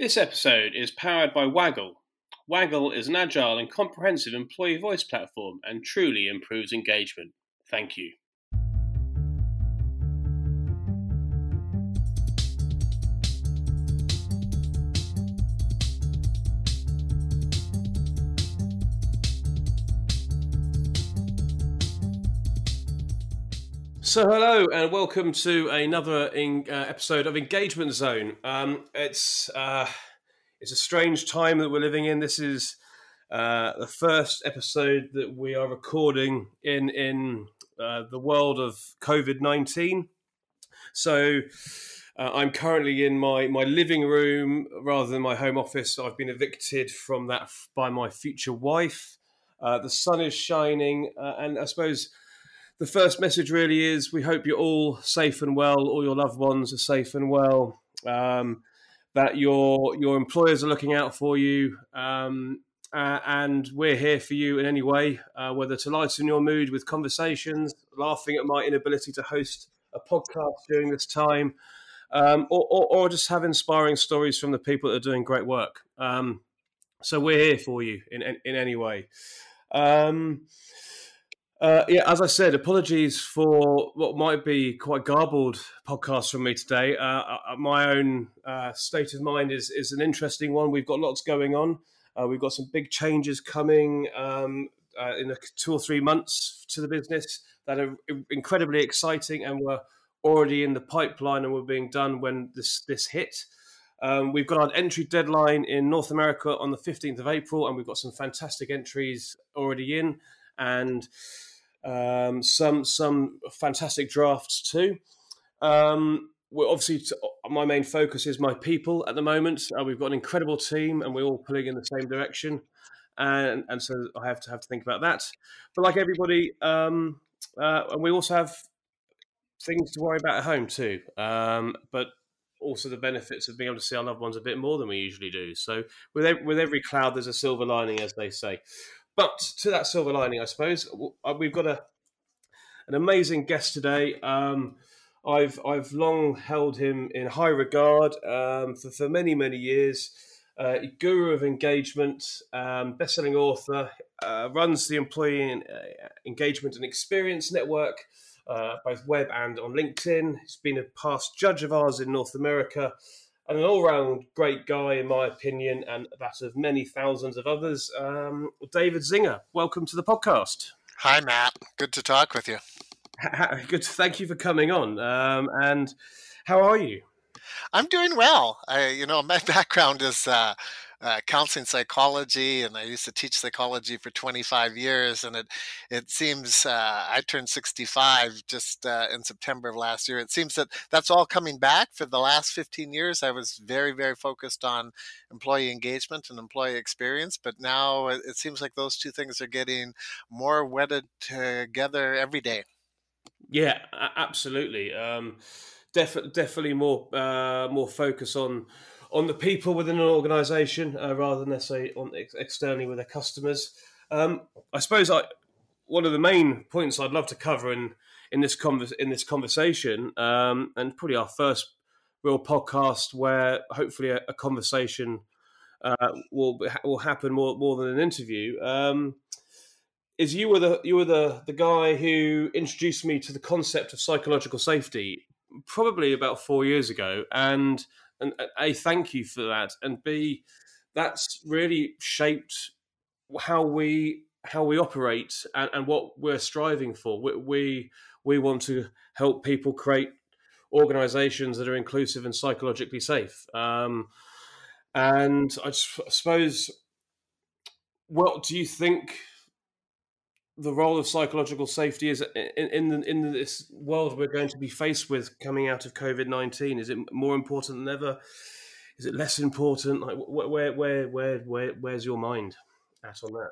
This episode is powered by Waggle. Waggle is an agile and comprehensive employee voice platform and truly improves engagement. Thank you. So, hello and welcome to another in, uh, episode of Engagement Zone. Um, it's uh, it's a strange time that we're living in. This is uh, the first episode that we are recording in in uh, the world of COVID nineteen. So, uh, I'm currently in my my living room rather than my home office. I've been evicted from that by my future wife. Uh, the sun is shining, and I suppose the first message really is we hope you're all safe and well, all your loved ones are safe and well, um, that your your employers are looking out for you, um, uh, and we're here for you in any way, uh, whether to lighten your mood with conversations, laughing at my inability to host a podcast during this time, um, or, or, or, just have inspiring stories from the people that are doing great work. Um, so we're here for you in in, in any way. Um, uh, yeah, as I said, apologies for what might be quite garbled podcast from me today. Uh, uh, uh, my own uh, state of mind is is an interesting one. We've got lots going on. Uh, we've got some big changes coming um, in a, two or three months to the business that are incredibly exciting, and we're already in the pipeline and we're being done when this this hit. Um, we've got our entry deadline in North America on the 15th of April, and we've got some fantastic entries already in. And um, some some fantastic drafts too. Um, we're obviously my main focus is my people at the moment. Uh, we've got an incredible team, and we're all pulling in the same direction, and and so I have to have to think about that. But like everybody, um, uh, and we also have things to worry about at home too. Um, but also the benefits of being able to see our loved ones a bit more than we usually do. So with with every cloud, there's a silver lining, as they say. But to that silver lining, I suppose uh, we've got a an amazing guest today. Um, I've I've long held him in high regard um, for for many many years. Uh, guru of engagement, um, best-selling author, uh, runs the employee uh, engagement and experience network, uh, both web and on LinkedIn. He's been a past judge of ours in North America, and an all-round great guy, in my opinion, and that of many thousands of others. Um, David Zinger, welcome to the podcast. Hi, Matt. Good to talk with you. Good. Thank you for coming on. Um, and how are you? I'm doing well. I, you know, my background is uh, uh, counseling psychology, and I used to teach psychology for 25 years. And it it seems uh, I turned 65 just uh, in September of last year. It seems that that's all coming back. For the last 15 years, I was very very focused on employee engagement and employee experience, but now it, it seems like those two things are getting more wedded together every day. Yeah, absolutely. Um, def- definitely more uh, more focus on on the people within an organisation uh, rather than necessarily on ex- externally with their customers. Um, I suppose I, one of the main points I'd love to cover in in this convers- in this conversation, um, and probably our first real podcast where hopefully a, a conversation uh, will will happen more more than an interview. Um, is you were the you were the the guy who introduced me to the concept of psychological safety probably about four years ago, and and a thank you for that, and b that's really shaped how we how we operate and, and what we're striving for. We, we we want to help people create organizations that are inclusive and psychologically safe. Um, and I, just, I suppose, what do you think the role of psychological safety is in in, the, in this world we're going to be faced with coming out of COVID nineteen? Is it more important than ever? Is it less important? Like where where where where where's your mind at on that?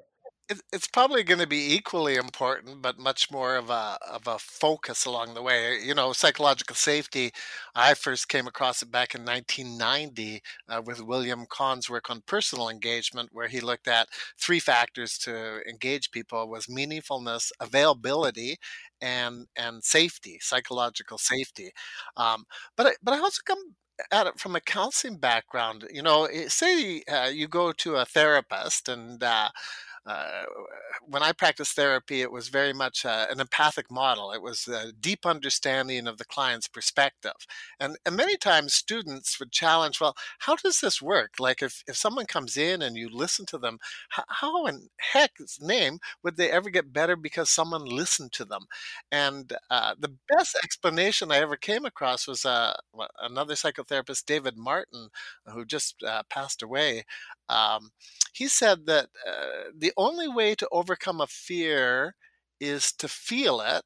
It's probably going to be equally important, but much more of a of a focus along the way. You know, psychological safety. I first came across it back in 1990 uh, with William Kahn's work on personal engagement, where he looked at three factors to engage people: was meaningfulness, availability, and and safety, psychological safety. Um, but I, but I also come at it from a counseling background, you know, eh, say uh, you go to a therapist and uh, uh, when I practiced therapy, it was very much uh, an empathic model. It was a deep understanding of the client's perspective. And, and many times students would challenge, well, how does this work? Like if, if someone comes in and you listen to them, how, how in heck's name would they ever get better because someone listened to them? And uh, the best explanation I ever came across was uh, another psychotherapist, David Martin, who just uh, passed away. Um, he said that uh, the only way to overcome a fear is to feel it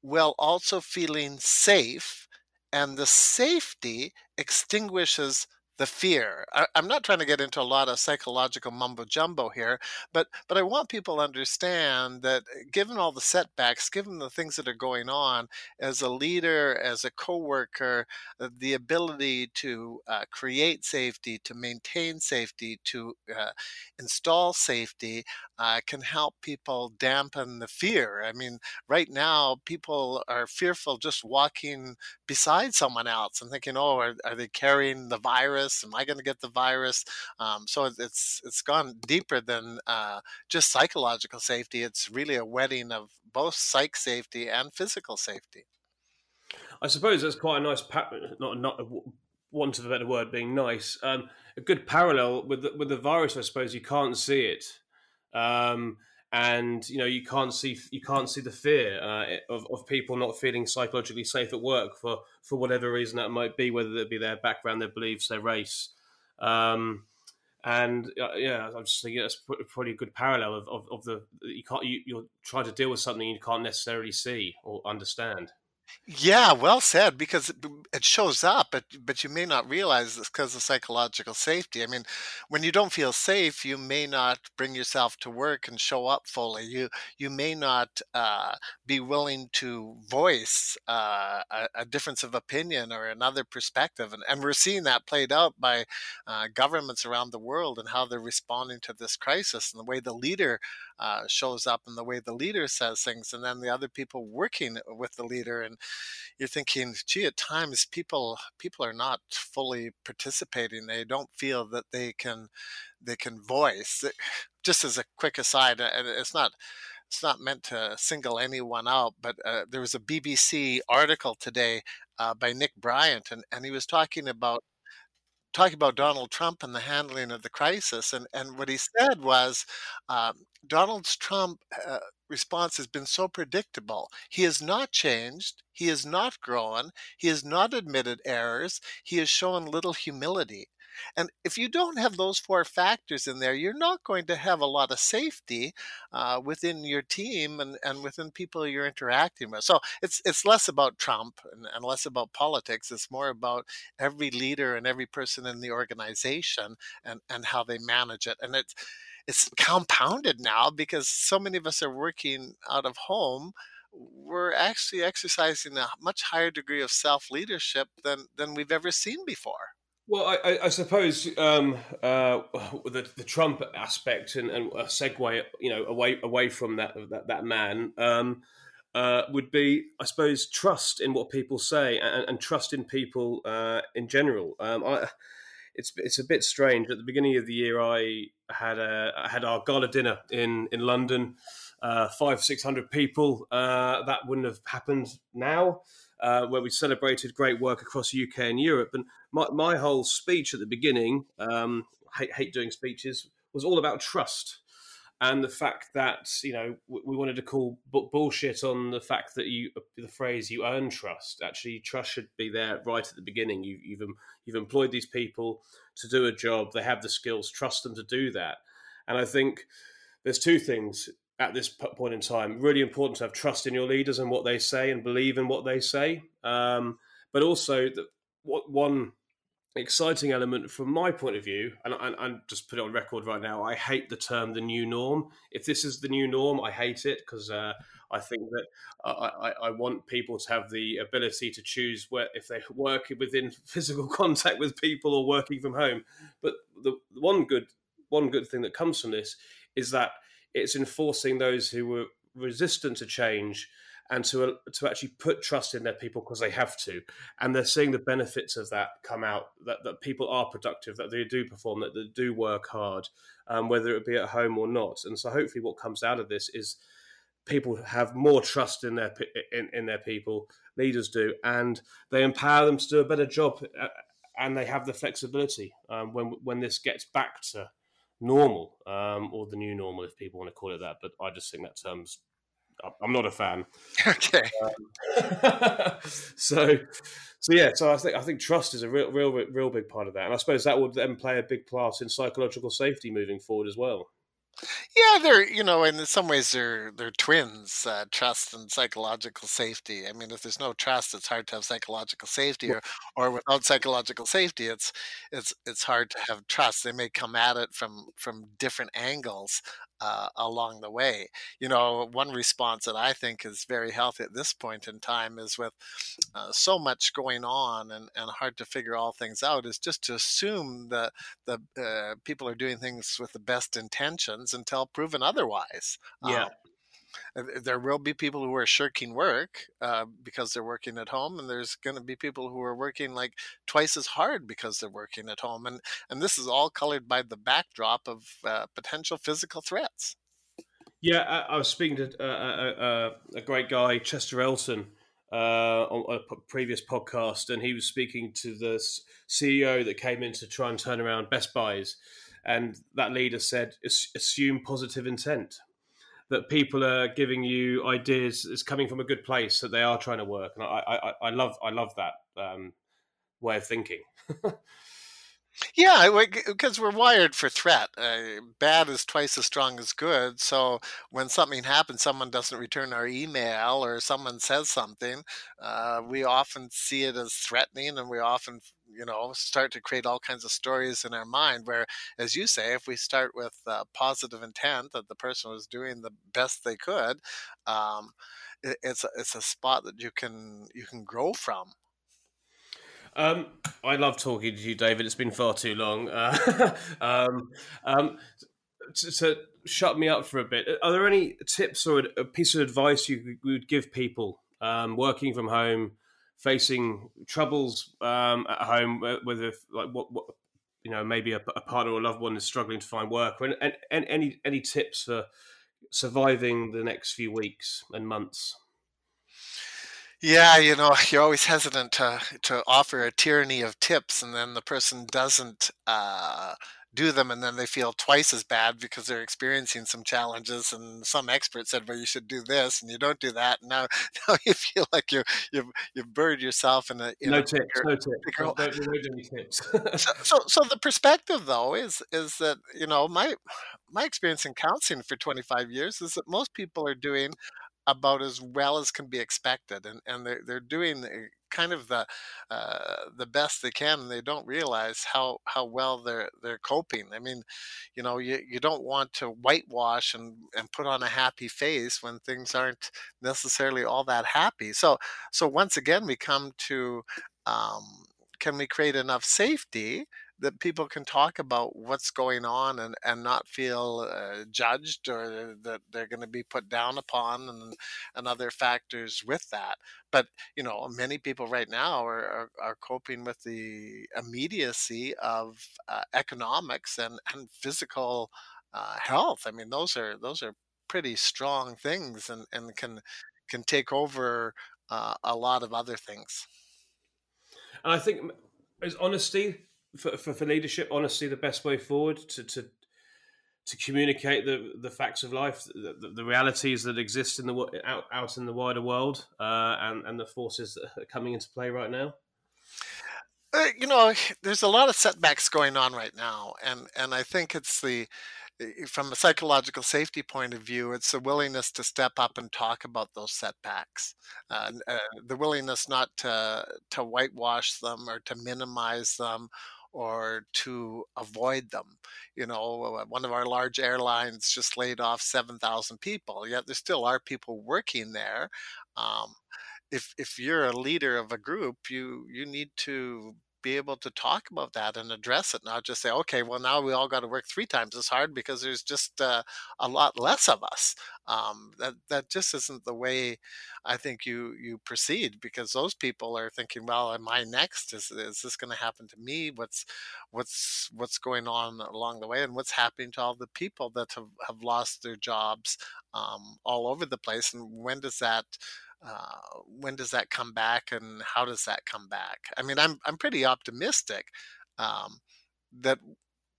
while also feeling safe, and the safety extinguishes the fear. I, am not trying to get into a lot of psychological mumbo jumbo here, but but I want people to understand that uh, given all the setbacks, given the things that are going on, as a leader, as a coworker, uh, the ability to uh, create safety, to maintain safety, to uh, install safety, uh, can help people dampen the fear. I mean, right now people are fearful just walking beside someone else and thinking, oh, are, are they carrying the virus? Am I going to get the virus? Um, so it's it's gone deeper than uh, just psychological safety. It's really a wedding of both psych safety and physical safety. I suppose that's quite a nice, pa- not not want of a better word, being nice. Um, a good parallel with the, with the virus, I suppose. You can't see it. Um, and you know you can't see you can't see the fear uh, of, of people not feeling psychologically safe at work for for whatever reason that might be, whether it be their background, their beliefs, their race. Um, and uh, yeah, I'm just thinking that's probably a good parallel of, of, of the you can't you, you're trying to deal with something you can't necessarily see or understand. Yeah, well said. Because it, it shows up, but but you may not realize this because of psychological safety. I mean, when you don't feel safe, you may not bring yourself to work and show up fully. You you may not uh, be willing to voice uh, a, a difference of opinion or another perspective, and and we're seeing that played out by uh, governments around the world and how they're responding to this crisis and the way the leader uh, shows up and the way the leader says things, and then the other people working with the leader, and you're thinking, gee, at times people people are not fully participating. They don't feel that they can they can voice. Just as a quick aside, and it's not it's not meant to single anyone out, but uh, there was a BBC article today uh, by Nick Bryant, and, and he was talking about talking about Donald Trump and the handling of the crisis. And, and what he said was um, Donald Trump uh, response has been so predictable. He has not changed. He has not grown. He has not admitted errors. He has shown little humility. And if you don't have those four factors in there, you're not going to have a lot of safety uh, within your team and, and within people you're interacting with. So it's it's less about Trump and, and less about politics. It's more about every leader and every person in the organization and, and how they manage it. And it's it's compounded now because so many of us are working out of home we're actually exercising a much higher degree of self leadership than than we've ever seen before. Well, I, I suppose um, uh, the, the Trump aspect and, and, a segue, you know, away away from that that, that man um, uh, would be, I suppose, trust in what people say and, and trust in people uh, in general. Um, I, it's it's a bit strange. At the beginning of the year, I had a I had our gala dinner in in London, uh, five six hundred people. Uh, that wouldn't have happened now uh, where we celebrated great work across the UK and Europe. And my, my whole speech at the beginning, um, hate, hate doing speeches, was all about trust and the fact that you know we wanted to call bullshit on the fact that you the phrase you earn trust actually trust should be there right at the beginning you, have you've you've employed these people to do a job they have the skills trust them to do that and i think there's two things at this point in time. Really important to have trust in your leaders and what they say and believe in what they say. Um, but also, the, what one exciting element from my point of view, and I just put it on record right now, I hate the term the new norm. If this is the new norm, I hate it because uh, I think that I, I, I, want people to have the ability to choose where if they work within physical contact with people or working from home. But the one good one good thing that comes from this is that it's enforcing those who were resistant to change and to to actually put trust in their people because they have to, and they're seeing the benefits of that come out. That that people are productive, that they do perform, that they do work hard, um, whether it be at home or not. And so, hopefully, what comes out of this is people have more trust in their in, in their people. Leaders do, and they empower them to do a better job, uh, and they have the flexibility um, when when this gets back to normal um, or the new normal, if people want to call it that. But I just think that term's I'm not a fan. Okay. Um, so, so yeah. So I think I think trust is a real, real, real big part of that, and I suppose that would then play a big part in psychological safety moving forward as well. Yeah, they're you know, in some ways they're they're twins. Uh, trust and psychological safety. I mean, if there's no trust, it's hard to have psychological safety, or or without psychological safety, it's it's it's hard to have trust. They may come at it from from different angles, uh, along the way. You know, one response that I think is very healthy at this point in time is with uh, so much going on and, and hard to figure all things out, is just to assume that the uh, people are doing things with the best intentions until proven otherwise. Yeah. Um, there will be people who are shirking work uh, because they're working at home, and there's going to be people who are working like twice as hard because they're working at home, and and this is all colored by the backdrop of uh, potential physical threats. Yeah, I, I was speaking to uh, uh, uh a great guy, Chester Elton, uh, on a previous podcast, and he was speaking to the CEO that came in to try and turn around Best Buys, and that leader said, "Assume positive intent." That people are giving you ideas is coming from a good place that they are trying to work, and I I, I love I love that um, way of thinking. Yeah, because we're wired for threat. Uh, bad is twice as strong as good. So when something happens, someone doesn't return our email or someone says something, uh, we often see it as threatening and we often, you know, start to create all kinds of stories in our mind. Where, as you say, if we start with uh, positive intent that the person was doing the best they could, um, it, it's, a, it's a spot that you can, you can grow from. Um, I love talking to you, David. It's been far too long. Uh, um, um, to, to, shut me up for a bit, are there any tips or a piece of advice you would give people um, working from home, facing troubles um, at home, whether like what, what you know, maybe a, a, partner or loved one is struggling to find work, and any any tips for surviving the next few weeks and months? Yeah, you know, you're always hesitant to to offer a tyranny of tips, and then the person doesn't uh, do them, and then they feel twice as bad because they're experiencing some challenges. And some expert said, "Well, you should do this," and you don't do that. And now, now you feel like you you've you've buried yourself in a in no a tips, no tips, don't, don't tips. so, so, so the perspective though is is that you know my my experience in counseling for 25 years is that most people are doing about as well as can be expected, and and they're they're doing kind of the uh, the best they can, and they don't realize how how well they're they're coping. I mean, you know, you, you don't want to whitewash and and put on a happy face when things aren't necessarily all that happy. So so once again, we come to um, can we create enough safety that people can talk about what's going on and, and not feel uh, judged or that they're going to be put down upon and, and other factors with that. But, you know, many people right now are, are, are coping with the immediacy of uh, economics and, and physical uh, health. I mean, those are, those are pretty strong things and, and can, can take over uh, a lot of other things. And I think is honesty for, for, for leadership, honestly, the best way forward to, to to communicate the the facts of life, the, the realities that exist in the out, out in the wider world, uh, and and the forces that are coming into play right now. Uh, you know, there's a lot of setbacks going on right now, and and I think it's the from a psychological safety point of view, it's the willingness to step up and talk about those setbacks, uh, uh, the willingness not to to whitewash them or to minimize them or to avoid them. You know, uh, one of our large airlines just laid off 7,000 people, yet there still are people working there. Um, if, if you're a leader of a group, you, you need to be able to talk about that and address it, not just say, okay, well, now we all got to work three times as hard because there's just uh, a lot less of us. Um, that that just isn't the way I think you you proceed because those people are thinking, well, am I next? Is is this going to happen to me? What's what's what's going on along the way, and what's happening to all the people that have, have lost their jobs um, all over the place, and when does that uh, when does that come back and how does that come back? I mean, I'm I'm pretty optimistic um, that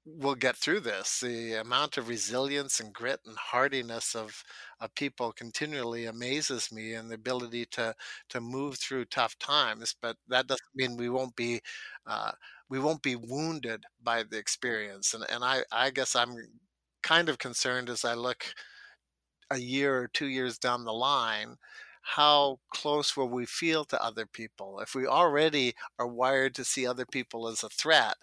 we'll get through this. The amount of resilience and grit and hardiness of, of people continually amazes me, and the ability to to move through tough times. But that doesn't mean we won't be uh, we won't be wounded by the experience. And and I I guess I'm kind of concerned as I look a year or two years down the line how close will we feel to other people? If we already are wired to see other people as a threat,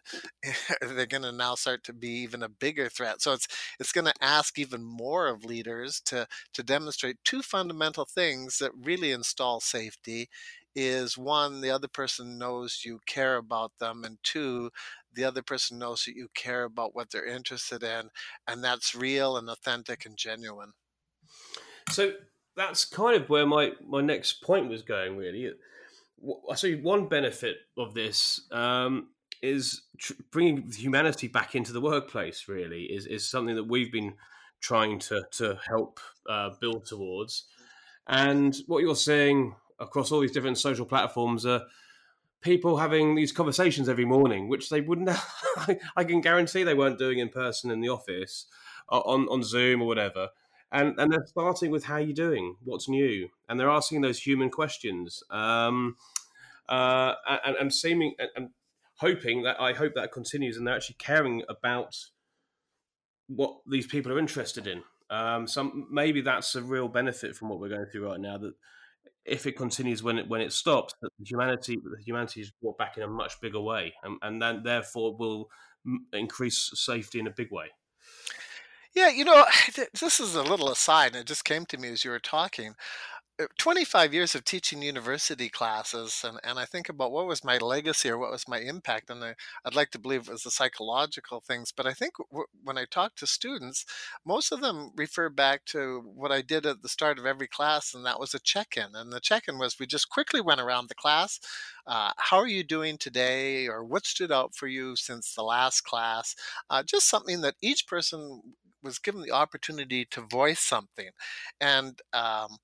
they're going to now start to be even a bigger threat. So it's it's going to ask even more of leaders to to demonstrate two fundamental things that really install safety is one the other person knows you care about them and two the other person knows that you care about what they're interested in and that's real and authentic and genuine so that's kind of where my my next point was going. Really, I see one benefit of this um, is tr- bringing humanity back into the workplace. Really, is is something that we've been trying to to help uh, build towards. And what you're seeing across all these different social platforms are people having these conversations every morning, which they wouldn't. I can guarantee they weren't doing in person in the office, on on Zoom or whatever and and they're starting with how you doing, what's new, and they're asking those human questions, um, uh, and, and seeming and, and hoping that I hope that continues, and they're actually caring about what these people are interested in. Um, some maybe that's a real benefit from what we're going through right now. That if it continues when it when it stops, that humanity humanity is brought back in a much bigger way, and, and then therefore will increase safety in a big way. Yeah, you know, this is a little aside, and it just came to me as you were talking. Uh, 25 years of teaching university classes, and, and I think about what was my legacy or what was my impact. And I, would like to believe it was the psychological things, but I think w- when I talk to students, most of them refer back to what I did at the start of every class, and that was a check in. And the check in was we just quickly went around the class. Uh, how are you doing today? Or what stood out for you since the last class? Uh, just something that each person was given the opportunity to voice something, and um,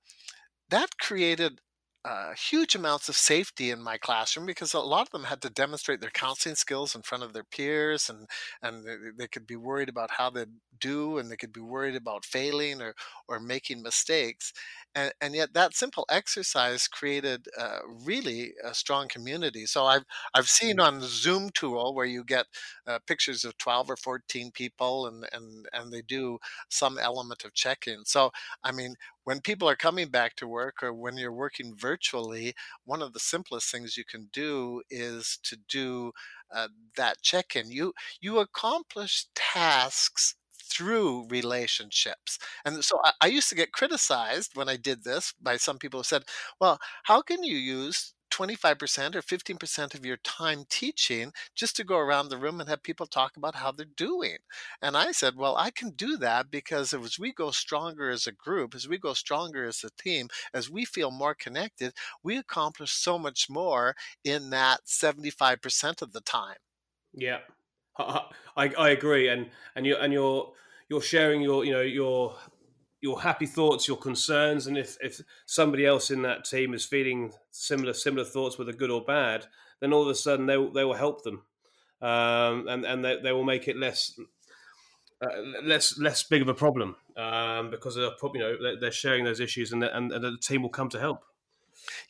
that created uh, huge amounts of safety in my classroom because a lot of them had to demonstrate their counseling skills in front of their peers and and they, they could be worried about how they do and they could be worried about failing or or making mistakes. And, and yet that simple exercise created uh, really a strong community. So i've i've seen mm. on the zoom tool where you get uh, pictures of 12 or 14 people and and and they do some element of check-in. So i mean when people are coming back to work or when you're working virtually, one of the simplest things you can do is to do uh, that check-in. You you accomplish tasks through relationships. And so I, I, used to get criticized when I did this by some people who said, well, how can you use 25% or 15% of your time teaching just to go around the room and have people talk about how they're doing. And I said, well, I can do that because as we go stronger as a group, as we go stronger as a team, as we feel more connected, we accomplish so much more in that 75% of the time. Yeah. I, I agree, and and you and you're you're sharing your you know your your happy thoughts, your concerns, and if, if somebody else in that team is feeling similar similar thoughts, whether good or bad, then all of a sudden they they will help them, um, and and they, they will make it less uh, less less big of a problem um, because they're you know they're sharing those issues, and the, and, and the team will come to help.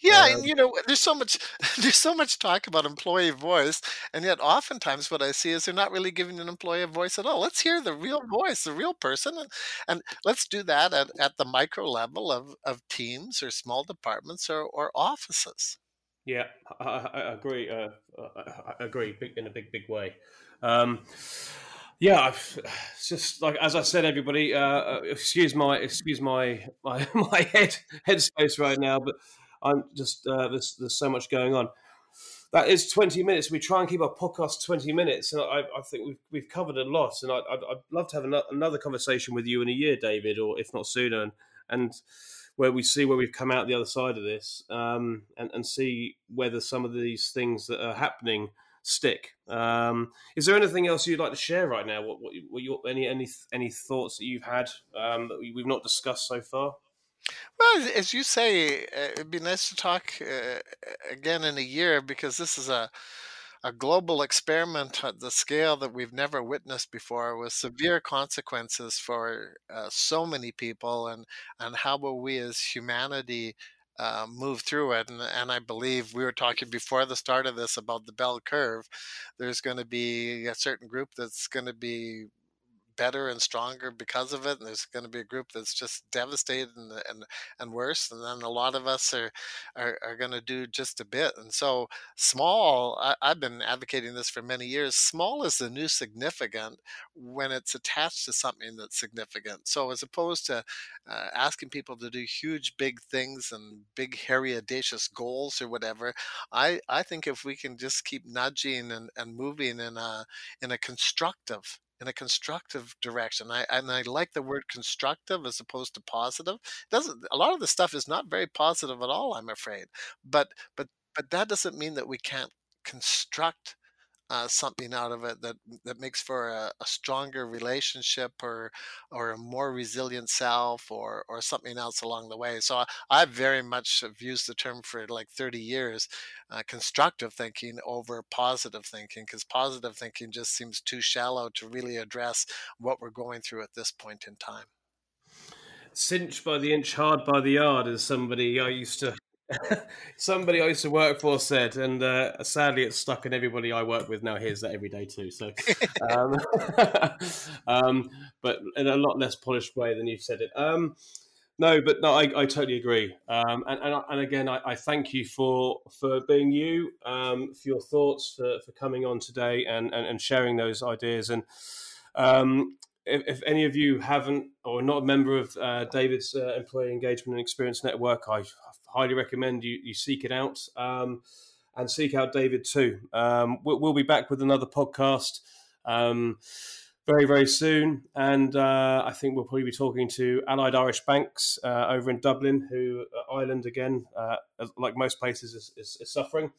Yeah, and you know, there's so much there's so much talk about employee voice, and yet oftentimes what I see is they're not really giving an employee a voice at all. Let's hear the real voice, the real person, and, and let's do that at, at the micro level of, of teams or small departments or, or offices. Yeah, I, I agree. Uh, I agree in a big, big way. Um, yeah, it's just like as I said, everybody. Uh, uh, excuse my excuse my my my head headspace right now, but I'm just uh, there's there's so much going on. that is 20 minutes. We try and keep our podcast 20 minutes, and I, I think we've, we've covered a lot. And I, would I'd love to have another conversation with you in a year, David, or if not sooner, and, and where we see where we've come out the other side of this, um, and, and see whether some of these things that are happening stick. Um, is there anything else you'd like to share right now? What, what, what your, any any any thoughts that you've had um, that we've not discussed so far? Well, as you say, uh, it'd be nice to talk uh, again in a year because this is a a global experiment at the scale that we've never witnessed before with severe consequences for uh, so many people and and how will we as humanity uh, move through it. And, and i believe we were talking before the start of this about the bell curve. There's going to be a certain group that's going to be better and stronger because of it and there's going to be a group that's just devastated and and, and worse and then a lot of us are are, are going to do just a bit and so small I, i've been advocating this for many years small is the new significant when it's attached to something that's significant. So as opposed to uh, asking people to do huge big things and big hairy audacious goals or whatever i i think if we can just keep nudging and, and moving in a in a constructive in a constructive direction. I and I like the word constructive as opposed to positive. It doesn't a lot of the stuff is not very positive at all, I'm afraid. But but but that doesn't mean that we can't construct uh, something out of it that that makes for a, a, stronger relationship or or a more resilient self or or something else along the way. So I, I very much have used the term for like 30 years, uh, constructive thinking over positive thinking, because positive thinking just seems too shallow to really address what we're going through at this point in time. Cinch by the inch, hard by the yard, as somebody I used to Somebody I used to work for said, and uh, sadly, it's stuck in everybody I work with now hears that every day too. So, um, um, but in a lot less polished way than you've said it. Um, no, but no, I, I totally agree. Um, and, and, and again, I, I, thank you for for being you, um, for your thoughts, for, for coming on today and, and, and sharing those ideas. And um, if, if, any of you haven't or not a member of uh, David's uh, Employee Engagement and Experience Network, I highly recommend you, you seek it out um, and seek out David too. Um, we'll, we'll, be back with another podcast um, very, very soon. And uh, I think we'll probably be talking to Allied Irish Banks uh, over in Dublin, who uh, Ireland, again, uh, like most places, is, is, is suffering.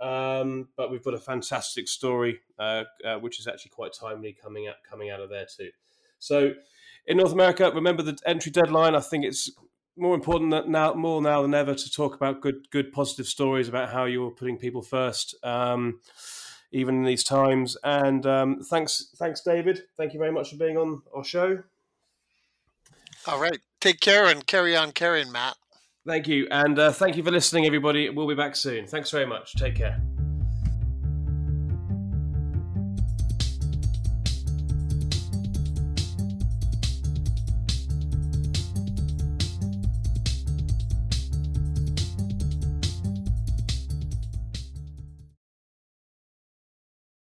Um, but we've got a fantastic story, uh, uh, which is actually quite timely coming out coming out of there too. So, in North America, remember the entry deadline. I think it's more important that now more now than ever to talk about good good positive stories about how you're putting people first um, even in these times. And um, thanks thanks david. Thank you very much for being on our show. All right. Take care and carry on carrying matt. Thank you. And uh, thank you for listening everybody. We'll be back soon. Thanks very much. Take care